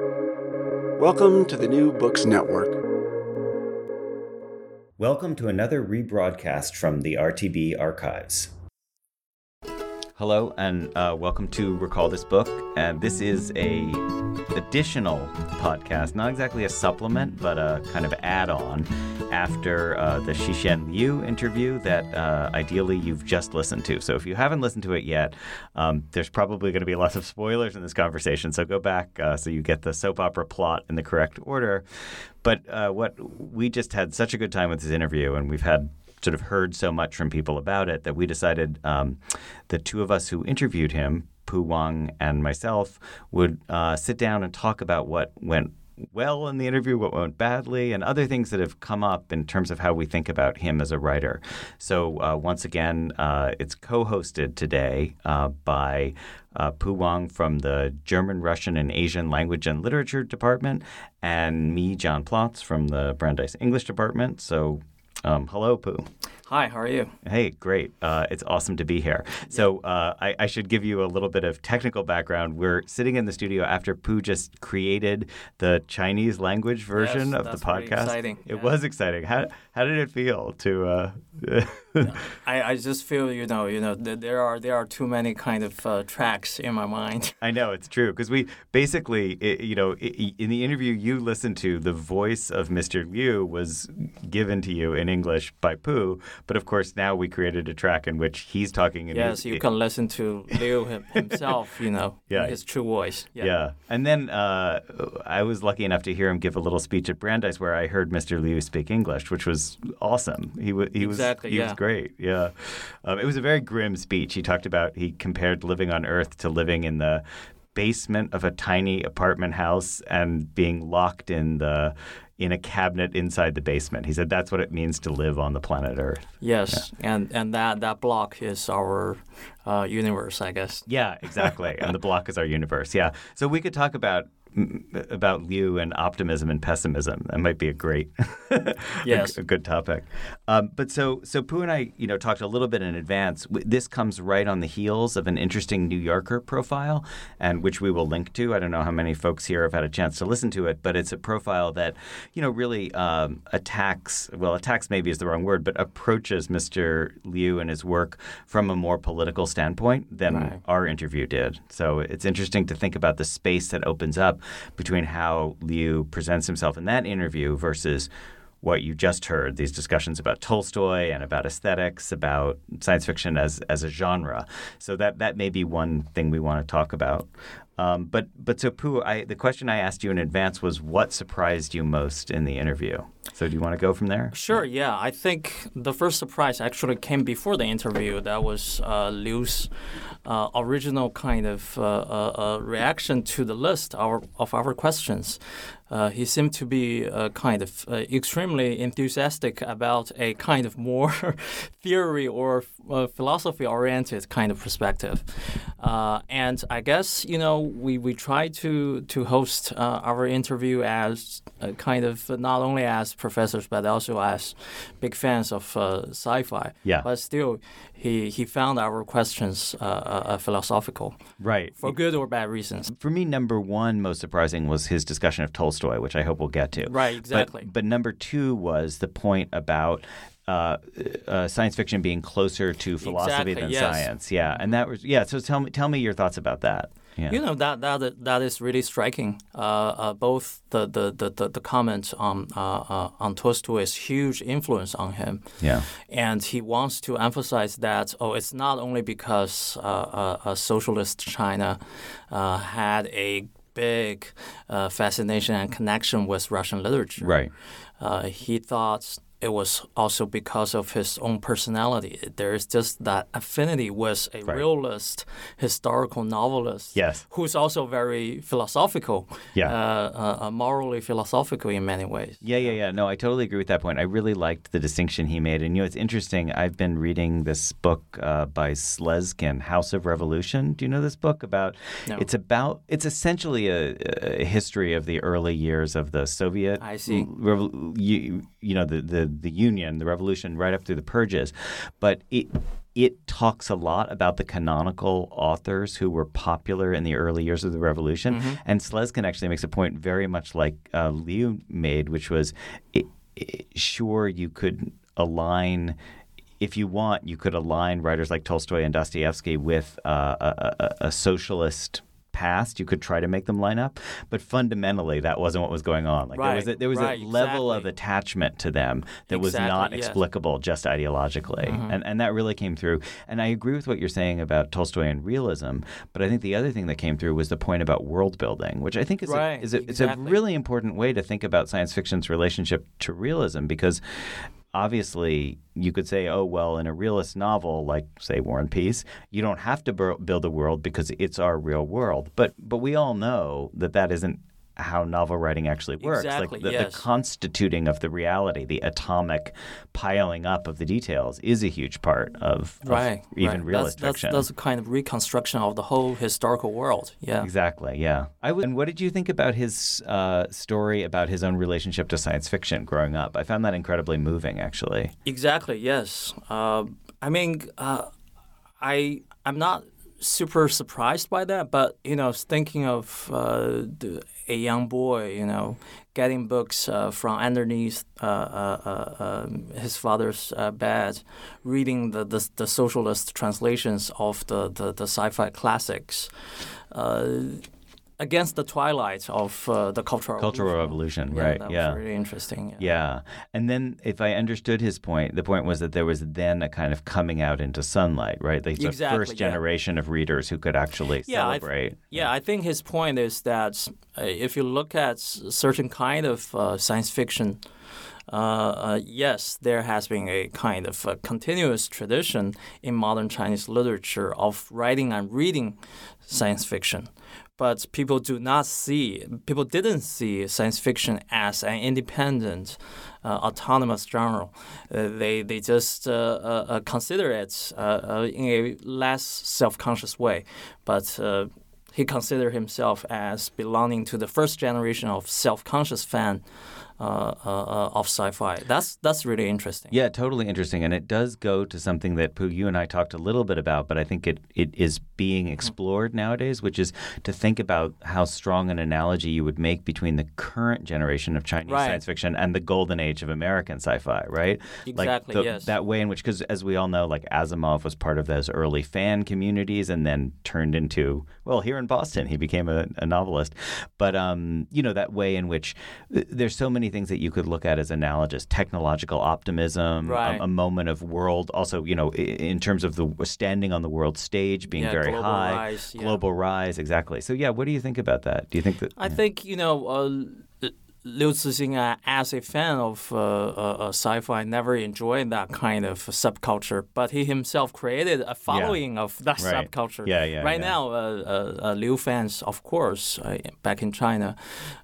Welcome to the New Books Network. Welcome to another rebroadcast from the RTB archives. Hello and uh, welcome to Recall This Book. And this is a additional podcast, not exactly a supplement, but a kind of add-on after uh, the Cixin Liu interview that uh, ideally you've just listened to. So if you haven't listened to it yet, um, there's probably going to be lots of spoilers in this conversation. So go back uh, so you get the soap opera plot in the correct order. But uh, what we just had such a good time with this interview, and we've had sort of heard so much from people about it that we decided um, the two of us who interviewed him, Pu Wang and myself, would uh, sit down and talk about what went well in the interview, what went badly, and other things that have come up in terms of how we think about him as a writer. So, uh, once again, uh, it's co hosted today uh, by uh, Pu Wang from the German, Russian, and Asian Language and Literature Department, and me, John Plotz, from the Brandeis English Department. So, um, hello, Pu. Hi, how are you? Hey, great. Uh, it's awesome to be here. So, uh, I, I, should give you a little bit of technical background. We're sitting in the studio after Pu just created the Chinese language version yes, of the podcast. Exciting. It yeah. was exciting. How, how did it feel to? Uh... I, I just feel you know you know there are there are too many kind of uh, tracks in my mind. I know it's true because we basically it, you know it, in the interview you listened to the voice of Mr. Liu was given to you in English by Pu, but of course now we created a track in which he's talking in yes his, you can listen to Liu himself you know yeah. his true voice yeah, yeah. and then uh, I was lucky enough to hear him give a little speech at Brandeis where I heard Mr. Liu speak English, which was awesome. He, w- he exactly, was he yeah. was great. Yeah, um, it was a very grim speech. He talked about he compared living on Earth to living in the basement of a tiny apartment house and being locked in the in a cabinet inside the basement. He said that's what it means to live on the planet Earth. Yes, yeah. and and that that block is our uh, universe, I guess. Yeah, exactly. and the block is our universe. Yeah. So we could talk about about Liu and optimism and pessimism. That might be a great, yes, a, a, good topic. Um, but so so Pu and I, you know, talked a little bit in advance. This comes right on the heels of an interesting New Yorker profile, and which we will link to. I don't know how many folks here have had a chance to listen to it, but it's a profile that you know really um, attacks. Well, attacks maybe is the wrong word, but approaches Mr. Liu and his work from a more political standpoint than right. our interview did. So it's interesting to think about the space that opens up between how Liu presents himself in that interview versus what you just heard these discussions about Tolstoy and about aesthetics, about science fiction as, as a genre. So that, that may be one thing we want to talk about. Um, but but so Pu, the question I asked you in advance was what surprised you most in the interview. So do you want to go from there? Sure. Yeah, I think the first surprise actually came before the interview. That was uh, Liu's uh, original kind of uh, uh, uh reaction to the list our, of our questions. Uh, he seemed to be kind of extremely enthusiastic about a kind of more theory or philosophy oriented kind of perspective. and I guess you know we, we try to to host our interview as kind of not only as professors but also as big fans of sci-fi. Yeah. But still, he he found our questions uh, philosophical. Right. For good or bad reasons. For me, number one most surprising was his discussion of Tolstoy, which I hope we'll get to. Right, exactly. But, but number two was the point about uh, uh, science fiction being closer to philosophy exactly, than yes. science. Yeah, and that was yeah. So tell me tell me your thoughts about that. Yeah. You know that that that is really striking. Uh, uh, both the the, the, the, the comment on uh, uh on Tolstoy's huge influence on him. Yeah. And he wants to emphasize that oh, it's not only because uh, uh, socialist China had a big fascination and connection with Russian literature. Right. he thought it was also because of his own personality. There is just that affinity with a right. realist, historical novelist. Yes. Who's also very philosophical. Yeah. Uh, uh, morally philosophical in many ways. Yeah, yeah, yeah. No, I totally agree with that point. I really liked the distinction he made. And you know, it's interesting. I've been reading this book uh, by Slezkine, House of Revolution. Do you know this book about? No. It's about. It's essentially a, a history of the early years of the Soviet. I see. you, you know the the the Union, the revolution, right up through the purges. But it, it talks a lot about the canonical authors who were popular in the early years of the revolution. Mm-hmm. And Slezkine actually makes a point very much like uh, Liu made, which was it, it, sure, you could align. If you want, you could align writers like Tolstoy and Dostoevsky with uh, a, a, a socialist past, you could try to make them line up. But fundamentally, that wasn't what was going on. Like there was a, there was right, a level of attachment to them that was Exactly, not yes. Mm-hmm. explicable just ideologically, and and that really came through. And I agree with what you're saying about Tolstoy and realism. But I think the other thing that came through was the point about world building, which I think is Right, a, is a, it's a really important way to think about science fiction's relationship to realism because obviously you could say, oh, well, in a realist novel like, say, War and Peace, you don't have to bur- build a world because it's our real world. But but we all know that that isn't how novel writing actually works. Exactly, like the, yes. the constituting of the reality, the atomic piling up of the details is a huge part of, of even right. realist that's, fiction. That's, that's a kind of reconstruction of the whole historical world. Yeah. Exactly. Yeah. I would, and what did you think about his uh, story about his own relationship to science fiction growing up? I found that incredibly moving, actually. Exactly. Yes. Uh, I mean, uh, I I'm not super surprised by that, but you know, thinking of uh, the, a young boy, you know, getting books uh, from underneath uh, uh, uh, um, his father's uh, bed, reading the, the the socialist translations of the the, the sci-fi classics. Against the twilight of uh, the cultural Cultural revolution. revolution, yeah, right? That yeah. was really interesting. Yeah. Yeah. And then, if I understood his point, the point was that there was then a kind of coming out into sunlight, right? Like the Exactly, first yeah. generation of readers who could actually Yeah, I th- celebrate. Yeah, I think his point is that uh, if you look at certain kind of uh, science fiction, uh, uh, yes, there has been a kind of a continuous tradition in modern Chinese literature of writing and reading science fiction. But people do not see, people didn't see science fiction as an independent, uh, autonomous genre. Uh, they, they just uh, uh, consider it uh, uh, in a less self conscious way. But he considered himself as belonging to the first generation of self-conscious fan of sci-fi. That's that's really interesting. Yeah, totally interesting. And it does go to something that, Pu, you and I talked a little bit about, but I think it, it is being explored nowadays, which is to think about how strong an analogy you would make between the current generation of Chinese Right. science fiction and the golden age of American sci fi, right? Exactly, Like the- yes. That way in which, because as we all know, like Asimov was part of those early fan communities and then turned into, well, here in Boston, he became a, a novelist. But, um, you know, that way in which uh, there's so many things that you could look at as analogous technological optimism, Right. a, a moment of world, also, you know, in terms of the standing on the world stage, being Yeah, very global high, rise, yeah. global rise, exactly. So, yeah, what do you think about that? Do you think that? I think you know. Uh, Liu Cixin, uh, as a fan of uh, uh, uh, sci-fi, never enjoyed that kind of subculture. But he himself created a following of that Right. subculture. Yeah, yeah, Right yeah. now, uh, uh, uh, Liu fans, of course, uh, back in China,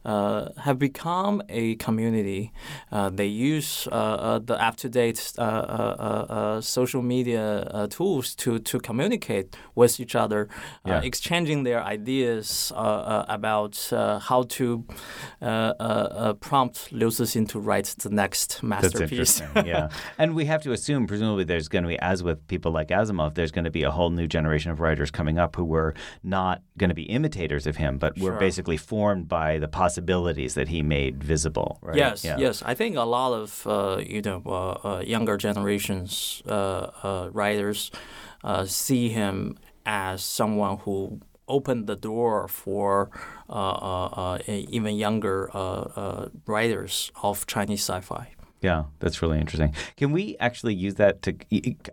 uh, have become a community. Uh, they use uh, uh, the up-to-date uh, uh, uh, uh, social media uh, tools to to communicate with each other, uh, Yeah. exchanging their ideas uh, uh, about uh, how to uh, uh, prompt Liu Cixin to write the next That's masterpiece. interesting. yeah. And we have to assume, presumably, there's going to be, as with people like Asimov, there's going to be a whole new generation of writers coming up who were not going to be imitators of him, but were basically formed by the possibilities that he made visible. Right? Yes, Yeah. yes. I think a lot of uh, you know uh, uh, younger generations uh, uh, writers uh, see him as someone who opened the door for uh, uh, uh, even younger uh, uh, writers of Chinese sci-fi. Yeah, that's really interesting. Can we actually use that to?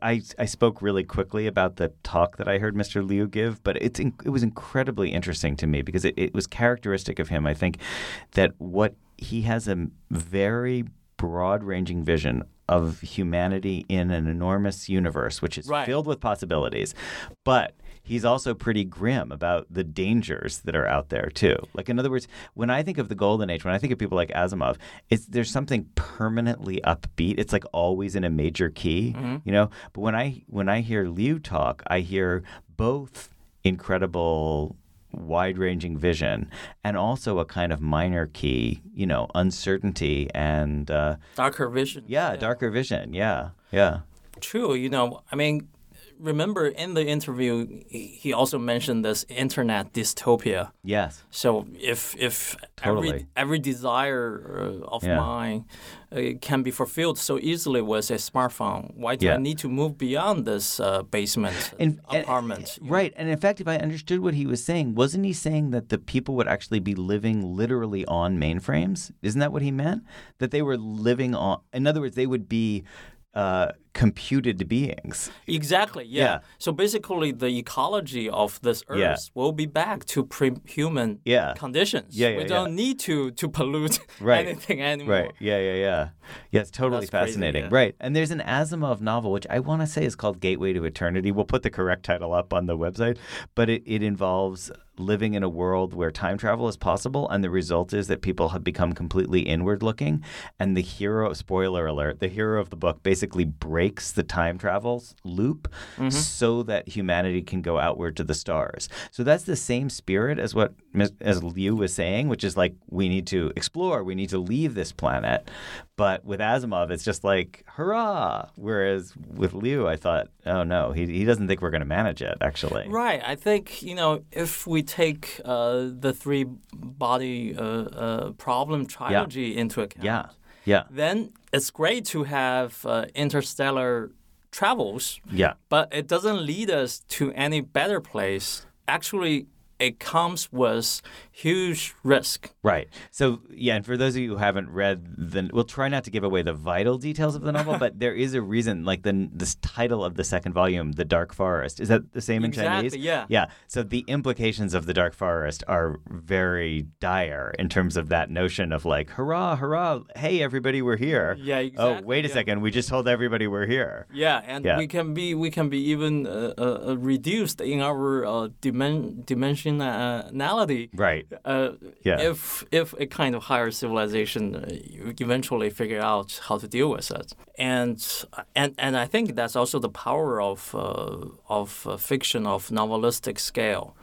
I, I spoke really quickly about the talk that I heard Mr. Liu give, but it's it was incredibly interesting to me because it, it was characteristic of him. I think that what he has a very broad ranging vision of humanity in an enormous universe, which is Right. filled with possibilities, but he's also pretty grim about the dangers that are out there too. Like in other words, when I think of the golden age, when I think of people like Asimov, it's there's something permanently upbeat. It's like always in a major key, you know. But when I when I hear Liu talk, I hear both incredible wide-ranging vision and also a kind of minor key, you know, uncertainty and uh, Darker vision. yeah, darker vision. Yeah, yeah, True. You know, I mean, remember in the interview, he also mentioned this internet dystopia. Yes. So if if Totally. every every desire uh, of Yeah. mine uh, can be fulfilled so easily with a smartphone, why do Yeah. I need to move beyond this uh, basement In- and- apartment? Right. And in fact, if I understood what he was saying, wasn't he saying that the people would actually be living literally on mainframes? Isn't that what he meant? That they were living on, in other words, they would be uh, computed beings. Exactly. Yeah. Yeah. So basically, the ecology of this Earth Yeah. will be back to pre-human Yeah. conditions. Yeah, yeah, we don't need to to pollute Right. anything anymore. Right. Yeah, yeah, yeah. Yeah, it's totally That's crazy, fascinating. yeah. Right. And there's an Asimov novel, which I want to say is called Gateway to Eternity. We'll put the correct title up on the website, but it, it involves living in a world where time travel is possible. And the result is that people have become completely inward looking. And the hero, spoiler alert, the hero of the book basically breaks the time travel loop so that humanity can go outward to the stars. So that's the same spirit as what as Liu was saying, which is like we need to explore, we need to leave this planet. But with Asimov, it's just like hurrah. Whereas with Liu, I thought, oh no, he he doesn't think we're going to manage it. Actually, Right. I think you know if we take uh, the three body uh, uh, problem trilogy into account, yeah, yeah, then it's great to have uh, interstellar travels, yeah. but it doesn't lead us to any better place. Actually, it comes with huge risk. Right. So yeah, and for those of you who haven't read the, we'll try not to give away the vital details of the novel, but there is a reason. Like the this title of the second volume, "The Dark Forest," is that the same in Exactly, Chinese? yeah. Yeah. So the implications of the Dark Forest are very dire in terms of that notion of like, hurrah, hurrah, hey everybody, we're here. Yeah, Oh, wait a yeah. second, we just told everybody we're here. Yeah, and Yeah. we can be we can be even uh, uh, reduced in our uh, dimen- dimensionality. Right. Uh, Yeah. If if a kind of higher civilization uh, eventually figure out how to deal with it, and and and I think that's also the power of uh, of uh, fiction of novelistic scale.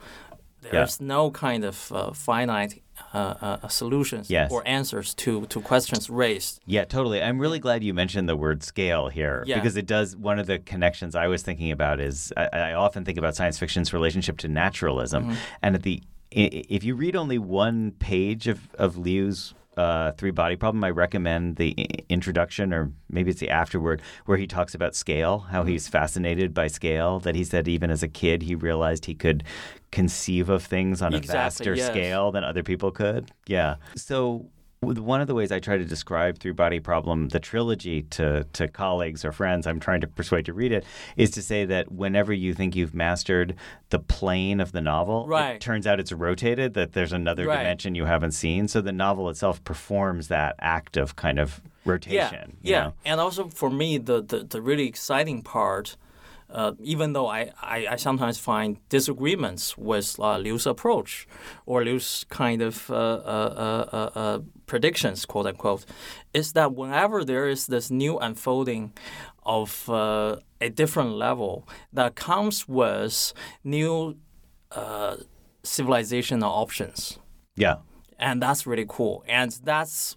There's no kind of uh, finite uh, uh, solutions Yes. or answers to, to questions raised. Yeah, totally. I'm really glad you mentioned the word scale here Yeah. because it does. One of the connections I was thinking about is I, I often think about science fiction's relationship to naturalism, Mm-hmm. and at the if you read only one page of of Liu's. Uh, three body problem. I recommend the introduction, or maybe it's the afterword, where he talks about scale, how Mm-hmm. he's fascinated by scale. That he said even as a kid he realized he could conceive of things on a vaster yes. scale than other people could. Yeah. So one of the ways I try to describe Three Body Problem, the trilogy, to, to colleagues or friends I'm trying to persuade to read it, is to say that whenever you think you've mastered the plane of the novel, Right. it turns out it's rotated, that there's another Right. dimension you haven't seen. So the novel itself performs that act of kind of rotation. Yeah, yeah. know? And also for me, the, the, the really exciting part, uh, even though I, I, I sometimes find disagreements with uh, Liu's approach or Liu's kind of uh, uh, uh, uh, uh, predictions, quote unquote, is that whenever there is this new unfolding of uh, a different level that comes with new uh, civilizational options Yeah. and that's really cool. And that's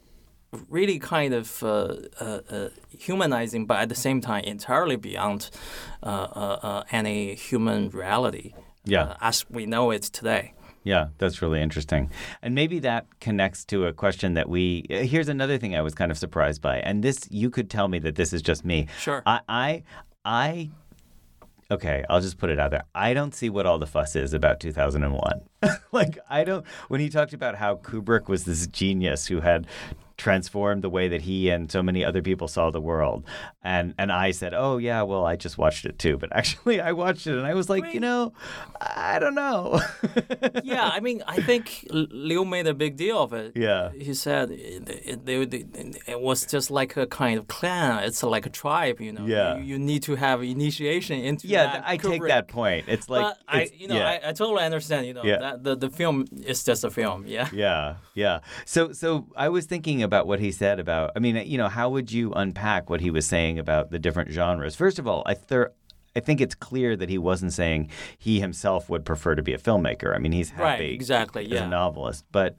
really kind of uh, uh, uh, humanizing, but at the same time entirely beyond uh, uh, any human reality Yeah. as we know it today. Yeah, that's really interesting. And maybe that connects to a question that we. Here's another thing I was kind of surprised by. And this, you could tell me that this is just me. Sure. I, I, I okay, I'll just put it out there. I don't see what all the fuss is about 2001. like, I don't. When he talked about how Kubrick was this genius who had transformed the way that he and so many other people saw the world, and and I said, oh yeah, well I just watched it too. But actually, I watched it and I was like, you know, I don't know. yeah, I mean, I think Liu made a big deal of it. Yeah. He said it, it, they, they, it was just like a kind of clan. It's like a tribe, you know. Yeah. You, you need to have initiation into yeah, that. th- I take that point. It's like, I, it's- you know, yeah. I, I totally understand. You know, Yeah. that the, the film is just a film. Yeah. Yeah, yeah. So, so I was thinking about what he said about. I mean, you know, how would you unpack what he was saying about the different genres? First of all, I thir- I think it's clear that he wasn't saying he himself would prefer to be a filmmaker. I mean, he's happy Right, exactly, as yeah. a novelist. But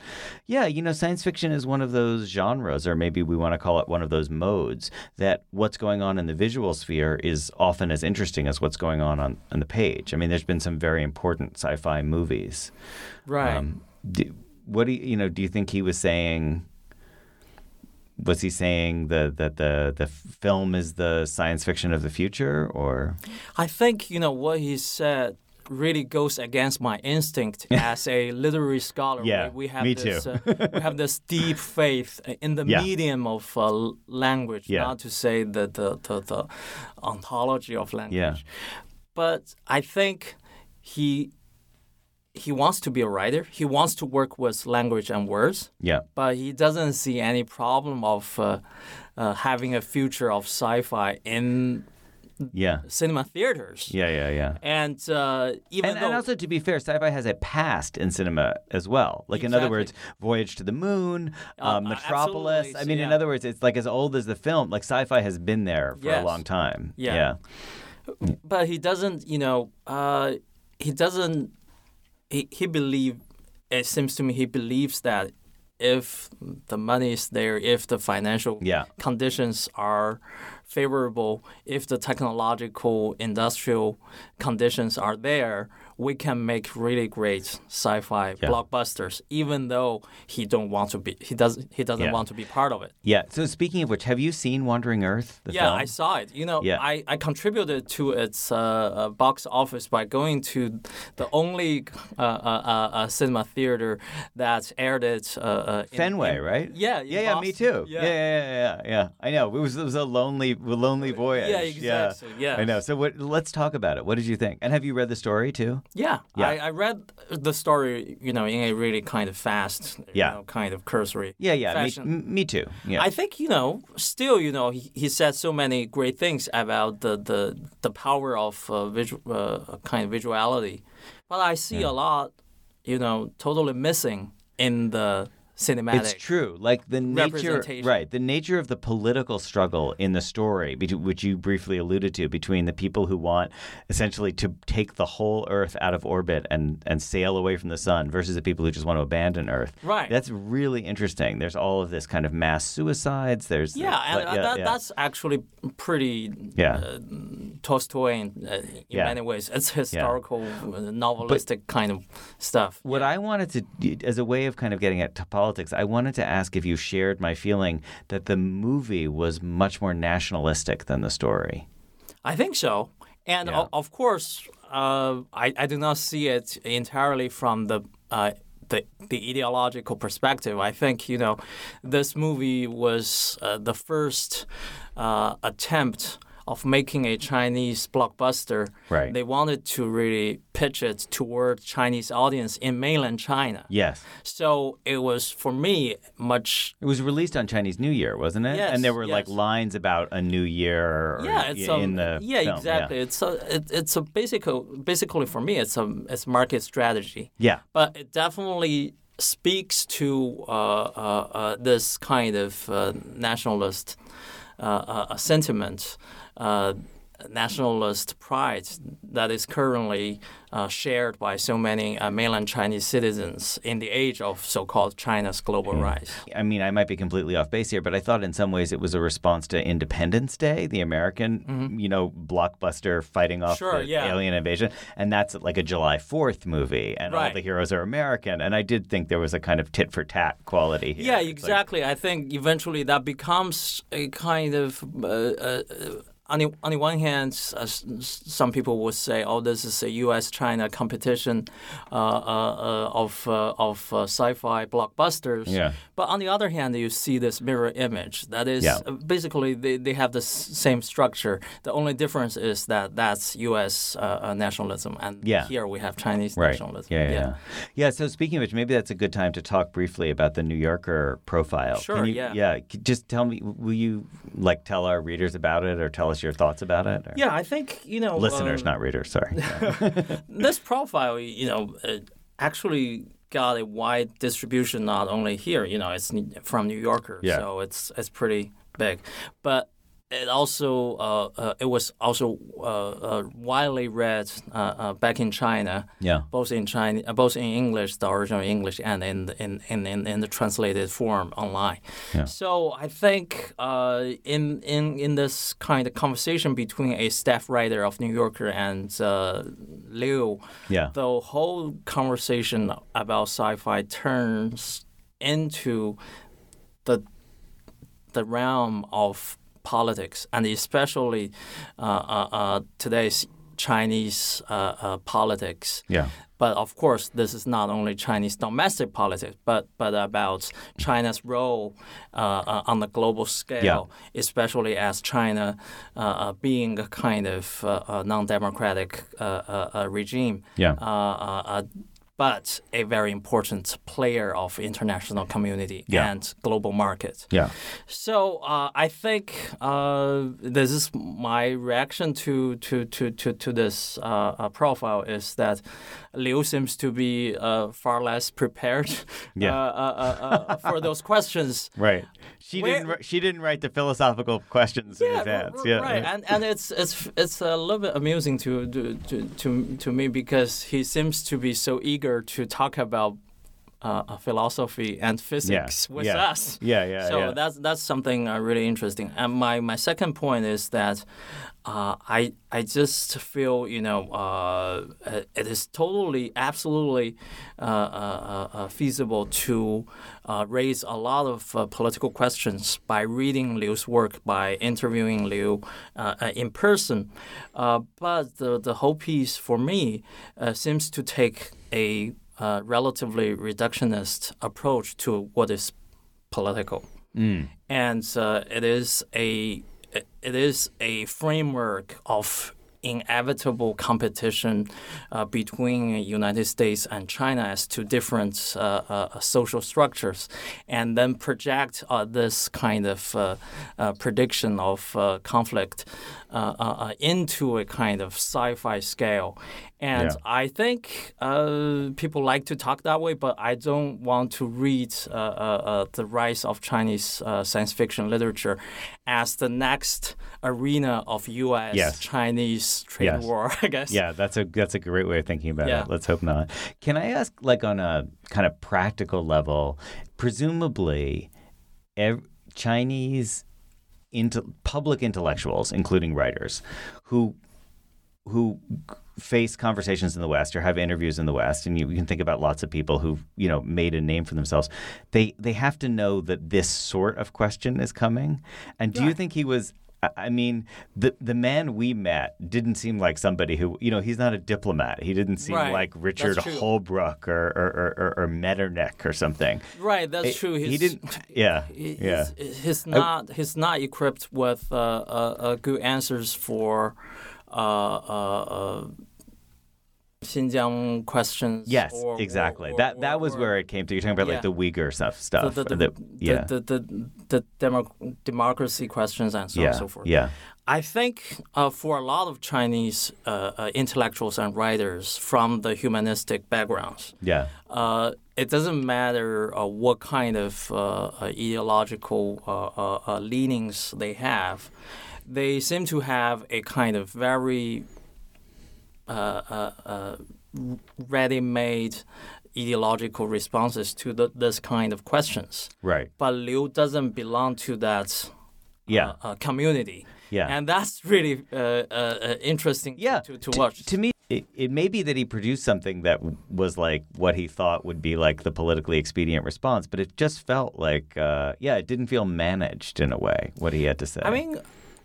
yeah, you know, science fiction is one of those genres, or maybe we want to call it one of those modes, that what's going on in the visual sphere is often as interesting as what's going on on, on the page. I mean, there's been some very important sci-fi movies. Right. Um, do, what do you, you know? Do you think he was saying? Was he saying the, that the the film is the science fiction of the future, or I think you know what he said really goes against my instinct as a literary scholar. Yeah, we, we have me this, too. uh, we have this deep faith in the Yeah. medium of uh, language, Yeah. not to say the the, the, the ontology of language. Yeah. But I think he he wants to be a writer. He wants to work with language and words yeah, but he doesn't see any problem of uh, uh, having a future of sci-fi in yeah, cinema theaters. yeah, yeah, yeah. And uh, even And, though and also, to be fair, sci-fi has a past in cinema as well. Like in other words, Voyage to the Moon, Uh, um, uh, Metropolis. I mean, in other words, it's like as old as the film. Like sci-fi has been there for a long time. Yeah. yeah, but he doesn't, you know, uh, he doesn't. He he believe. It seems to me he believes that if the money is there, if the financial Yeah. conditions are favorable, if the technological industrial conditions are there, we can make really great sci-fi Yeah. blockbusters. Even though he don't want to be, he doesn't he doesn't Yeah. want to be part of it. yeah. So speaking of which, have you seen Wandering Earth? The Yeah, film? I saw it. You know, Yeah. I, I contributed to its uh, uh, box office by going to the only uh, uh, uh, uh, cinema theater that aired it. In- Fenway, in- right? Yeah, yeah, yeah. Me too. Yeah. Yeah. yeah, yeah. I know. It was it was a lonely, lonely voyage. Yeah, exactly, Yeah. I know. So what? Let's talk about it. What did you think? And have you read the story too? Yeah, Yeah. I, I read the story, you know, in a really kind of fast, Yeah. you know, kind of cursory Yeah, yeah. Me, me too. Yeah. I think you know. Still, you know, he, he said so many great things about the the, the power of uh, visual uh, kind of visuality, but I see a lot, you know, totally missing in the cinematic. It's true. Like the nature, right? The nature of the political struggle in the story, which you briefly alluded to, between the people who want essentially to take the whole Earth out of orbit and and sail away from the sun, versus the people who just want to abandon Earth. Right. That's really interesting. There's all of this kind of mass suicides. There's Yeah, and but uh, that, that's actually pretty yeah. uh, Tolstoyan uh, in Yeah. many ways. It's historical, uh, novelistic kind of stuff. What I wanted to, as a way of kind of getting at to politics, I wanted to ask if you shared my feeling that the movie was much more nationalistic than the story. I think so. And Yeah. o- of course, uh, I, I do not see it entirely from the, uh, the the ideological perspective. I think you know, this movie was uh, the first uh, attempt of making a Chinese blockbuster. Right. They wanted to really pitch it toward Chinese audience in mainland China. Yes. So it was for me much It was released on Chinese New Year, wasn't it? Yes, and there were like lines about a new year. Or yeah, it's in the yeah, film, exactly. It's a it, it's a basic basically for me it's a it's market strategy, Yeah. but it definitely speaks to uh, uh, uh, this kind of uh, nationalist uh, uh, sentiment. Uh, nationalist pride that is currently uh, shared by so many uh, mainland Chinese citizens in the age of so-called China's global Hmm. rise. I mean, I might be completely off base here, but I thought in some ways it was a response to Independence Day, the American, you know, blockbuster fighting off Mm-hmm. Sure, the yeah. alien invasion, and that's like a July Fourth movie, and all the heroes are American, and I did think there was a kind of tit for tat quality here. Yeah, It's like- exactly. I think eventually that becomes a kind of. Uh, uh, on the, on the one hand, uh, some people would say, "Oh, this is a U.S.-China competition uh, uh, uh, of uh, of uh, sci-fi blockbusters." Yeah. But on the other hand, you see this mirror image. That is Yeah. uh, basically they, they have the s- same structure. The only difference is that that's U.S. Nationalism, and Yeah. here we have Chinese Right. nationalism. Yeah, yeah, yeah. Yeah, So speaking of which, maybe that's a good time to talk briefly about the New Yorker profile. Sure, Can you, yeah. Yeah. Just tell me, will you like tell our readers about it, or tell us your thoughts about it? or- Yeah, I think you know Listeners, um, not readers. Sorry. this profile, you know, actually got a wide distribution not only here, you know, it's from New Yorker, Yeah. so it's it's pretty big. But it also uh, uh, it was also uh, uh, widely read uh, uh, back in China. Yeah. Both in China, both in English, the original English, and in the, in, in, in, in the translated form online. Yeah. So I think uh, in in in this kind of conversation between a staff writer of New Yorker and uh, Liu, Yeah. the whole conversation about sci-fi turns into the the realm of politics, and especially uh, uh, uh, today's Chinese uh, uh, politics. Yeah. But of course, this is not only Chinese domestic politics, but but about China's role uh, uh, on the global scale, Yeah. especially as China uh, uh, being a kind of uh, uh, non-democratic uh, uh, uh, regime. Yeah. But a very important player of international community Yeah. and global market. Yeah. So uh, I think uh, this is my reaction to to to to, to this uh, uh, profile is that Liu seems to be uh, far less prepared Yeah. uh, uh, uh, uh, for those questions. Right. She Where- didn't. She didn't write the philosophical questions in r- advance. r- Yeah. right, and and it's it's it's a little bit amusing to to to, to me because he seems to be so eager to talk about uh, philosophy and physics with yeah. us. Yeah. Yeah. so yeah. that's that's something uh, really interesting. And my, my second point is that uh, I I just feel you know uh, it is totally absolutely uh, uh, uh, feasible to uh, raise a lot of uh, political questions by reading Liu's work, by interviewing Liu uh, uh, in person. Uh, but the the whole piece for me uh, seems to take a uh, relatively reductionist approach to what is political, and uh, it is a it is a framework of inevitable competition uh, between United States and China as to different uh, uh, social structures, and then project uh, this kind of uh, uh, prediction of uh, conflict into a kind of sci-fi scale. And Yeah. I think uh, people like to talk that way, but I don't want to read uh, uh, uh, the rise of Chinese uh, science fiction literature as the next arena of U.S. Yes. Chinese trade Yes. war. I guess. Yeah, that's a that's a great way of thinking about Yeah. it. Let's hope not. Can I ask, like, on a kind of practical level, presumably, ev- Chinese into public intellectuals, including writers, who who face conversations in the West or have interviews in the West, and you, you can think about lots of people who've you know made a name for themselves. They they have to know that this sort of question is coming. And do you think he was? I- mean, the the man we met didn't seem like somebody who you know he's not a diplomat. He didn't seem Right. like Richard. Holbrooke or or, or, or, Metternich or something. Right. That's He- true. he He's- didn't- yeah, he- yeah. He's, he's not. He's not equipped with uh, uh, uh, good answers for. Uh, uh, uh, Xinjiang questions. Yes, or- or- exactly. or- that that was or- where it came to. You're talking about like the Uyghur stuff, stuff. the, the, or the- yeah, the, the, the, demo- democracy questions and so on and so forth. yeah, I think uh, for a lot of Chinese uh, uh, intellectuals and writers from the humanistic backgrounds, yeah, uh, it doesn't matter uh, what kind of uh, uh, ideological uh, uh, uh, leanings they have. They seem to have a kind of very ready-made ideological responses to the, this kind of questions. right, But Liu doesn't belong to that yeah, uh, uh, community. Yeah. And that's really uh, uh, uh, interesting to- yeah. to, to, watch. To me, it, it may be that he produced something that was like what he thought would be like the politically expedient response, but it just felt like, uh, yeah, it didn't feel managed in a way. What he had to say. I mean,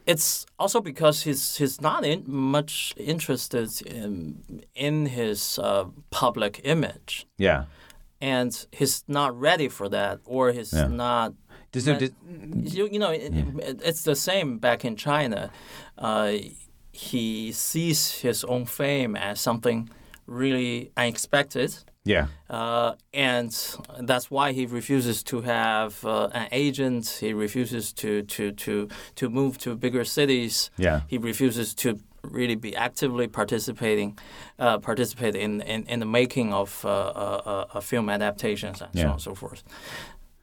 it's also because he's he's not in, much interested in in his uh, public image, yeah. and he's not ready for that, or he's Yeah. not. Does, so But- does, You, you know, it, it- it's the same back in China. Uh, he sees his own fame as something really unexpected. Yeah, Uh, and that's why he refuses to have uh, an agent. He refuses to, to, to, to move to bigger cities. Yeah. He refuses to really be actively participating, uh, participate in, in, in the making of uh, uh, uh, film adaptations and so on and so forth.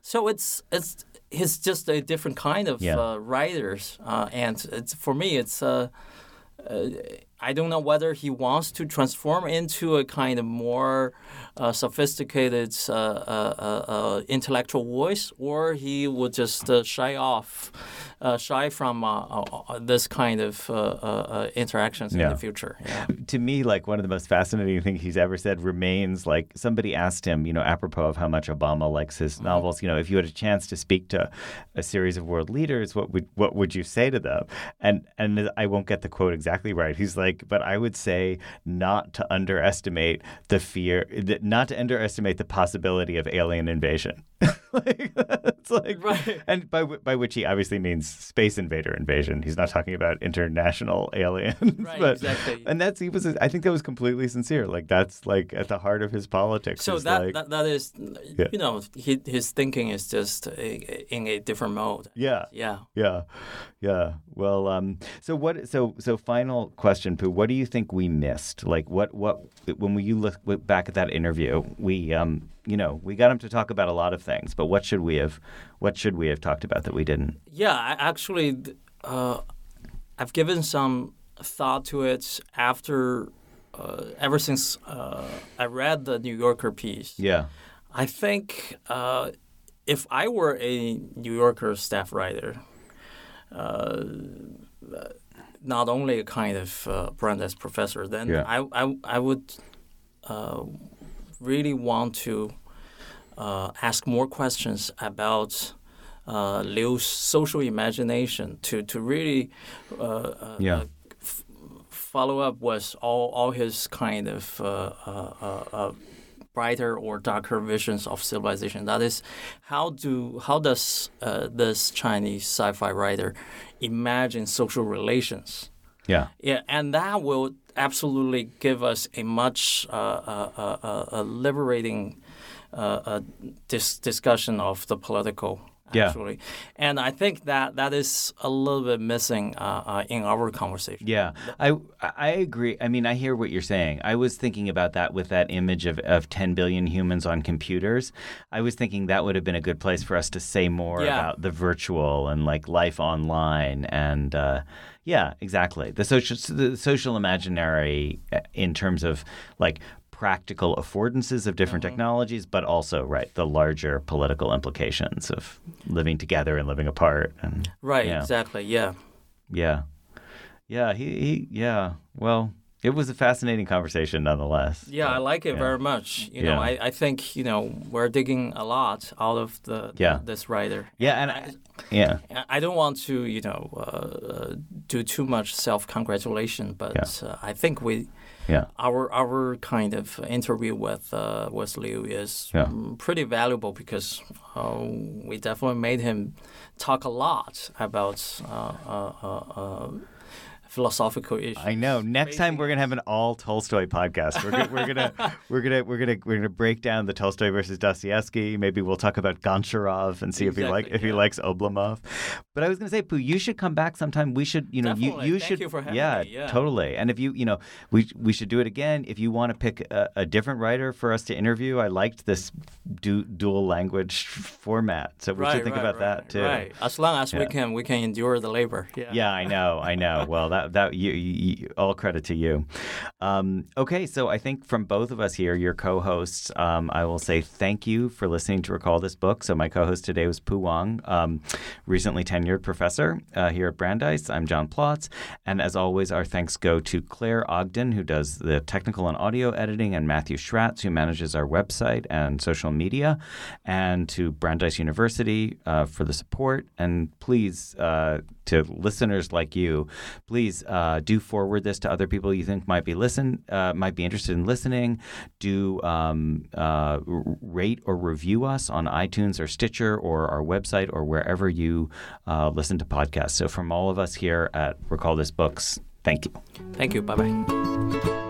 So it's it's he's just a different kind of Yeah. uh, writers, uh, and it's for me it's. Uh, I don't know whether he wants to transform into a kind of more uh, sophisticated uh, uh, uh, uh, intellectual voice, or he would just uh, shy off, uh, shy from this kind of uh, uh, uh, interactions in the future. Yeah. to me, like one of the most fascinating things he's ever said remains like somebody asked him, you know, apropos of how much Obama likes his Mm-hmm. novels, you know, if you had a chance to speak to a series of world leaders, what would what would you say to them? And and I won't get the quote exactly right. He's like, but I would say not to underestimate the fear, not to underestimate the possibility of alien invasion. like, it's like, Right. and by by which he obviously means space invader invasion. He's not talking about international aliens. Right, but, exactly. And that's he was. I think that was completely sincere. Like that's like at the heart of his politics. So that, like, that that is, Yeah. you know, he, his thinking is just a, in a different mode. yeah, Yeah. yeah, yeah. Well, um, so what? So so final question, Pu. What do you think we missed? Like what what when we you look look back at that interview, we um you know we got him to talk about a lot of things, but what should we have what should we have talked about that we didn't? Yeah, I actually, uh, I've given some thought to it after, uh, ever since uh, I read the New Yorker piece. Yeah. I think uh, if I were a New Yorker staff writer, uh, not only a kind of uh, Brandeis professor, then Yeah. I, I, I would uh, really want to uh, ask more questions about uh, Liu's social imagination to, to really uh, uh, Yeah. follow up with all, all his kind of uh, uh, brighter or darker visions of civilization. That is, how do how does uh, this Chinese sci-fi writer imagine social relations? Yeah. Yeah, and that will absolutely give us a much uh, uh, uh, uh, uh, liberating uh, dis- discussion of the political. Yeah. Actually, and I think that that is a little bit missing uh, uh, in our conversation. Yeah, I I agree. I mean, I hear what you're saying. I was thinking about that with that image of, of 10 billion humans on computers. I was thinking that would have been a good place for us to say more Yeah. about the virtual and like life online and uh, yeah, exactly. The social the social imaginary uh, in terms of like practical affordances of different Mm-hmm. technologies, but also right the larger political implications of living together and living apart and Right. Yeah. Exactly. Yeah. yeah. Yeah, he, he yeah. Well, it was a fascinating conversation nonetheless. Yeah, I like it yeah. very much. You know, I, I think you know we're digging a lot out of the Yeah. this writer. Yeah, and I, yeah. I- I don't want to, you know, uh, do too much self-congratulation, but Yeah. uh, I think we, Yeah. our our kind of interview with uh, with Liu is Yeah. pretty valuable because uh, we definitely made him talk a lot about uh, uh, uh, uh, philosophical issues. I know. Next time we're gonna have an all Tolstoy podcast. We're gonna, we're gonna we're gonna we're gonna we're gonna break down the Tolstoy versus Dostoevsky. Maybe we'll talk about Goncharov and see if he like Exactly, if he likes Oblomov. But I was gonna say, Pu, you should come back sometime. We should, you know, Definitely. you you Thank should, you for having yeah, me. Yeah. totally. And if you, you know, we we should do it again. If you want to pick a, a different writer for us to interview, I liked this du- dual language format. So we right, should think right, about right, that too. Right. As long as we can, we can endure the labor. Yeah. Yeah, I know, I know. Well, that that you, you all credit to you. Um, okay, so I think from both of us here, your co-hosts, um, I will say thank you for listening to Recall This Book. So my co-host today was Pu Wang, um, recently tenured professor uh, here at Brandeis. I'm John Plotz, and as always, our thanks go to Claire Ogden, who does the technical and audio editing, and Matthew Schratz, who manages our website and social media, and to Brandeis University uh, for the support. And please, uh, to listeners like you, please uh, do forward this to other people you think might be listen uh, might be interested in listening. Do um, uh, rate or review us on iTunes or Stitcher or our website or wherever you uh, listen to podcasts. So from all of us here at Recall This Books, thank you. Thank you. Bye bye.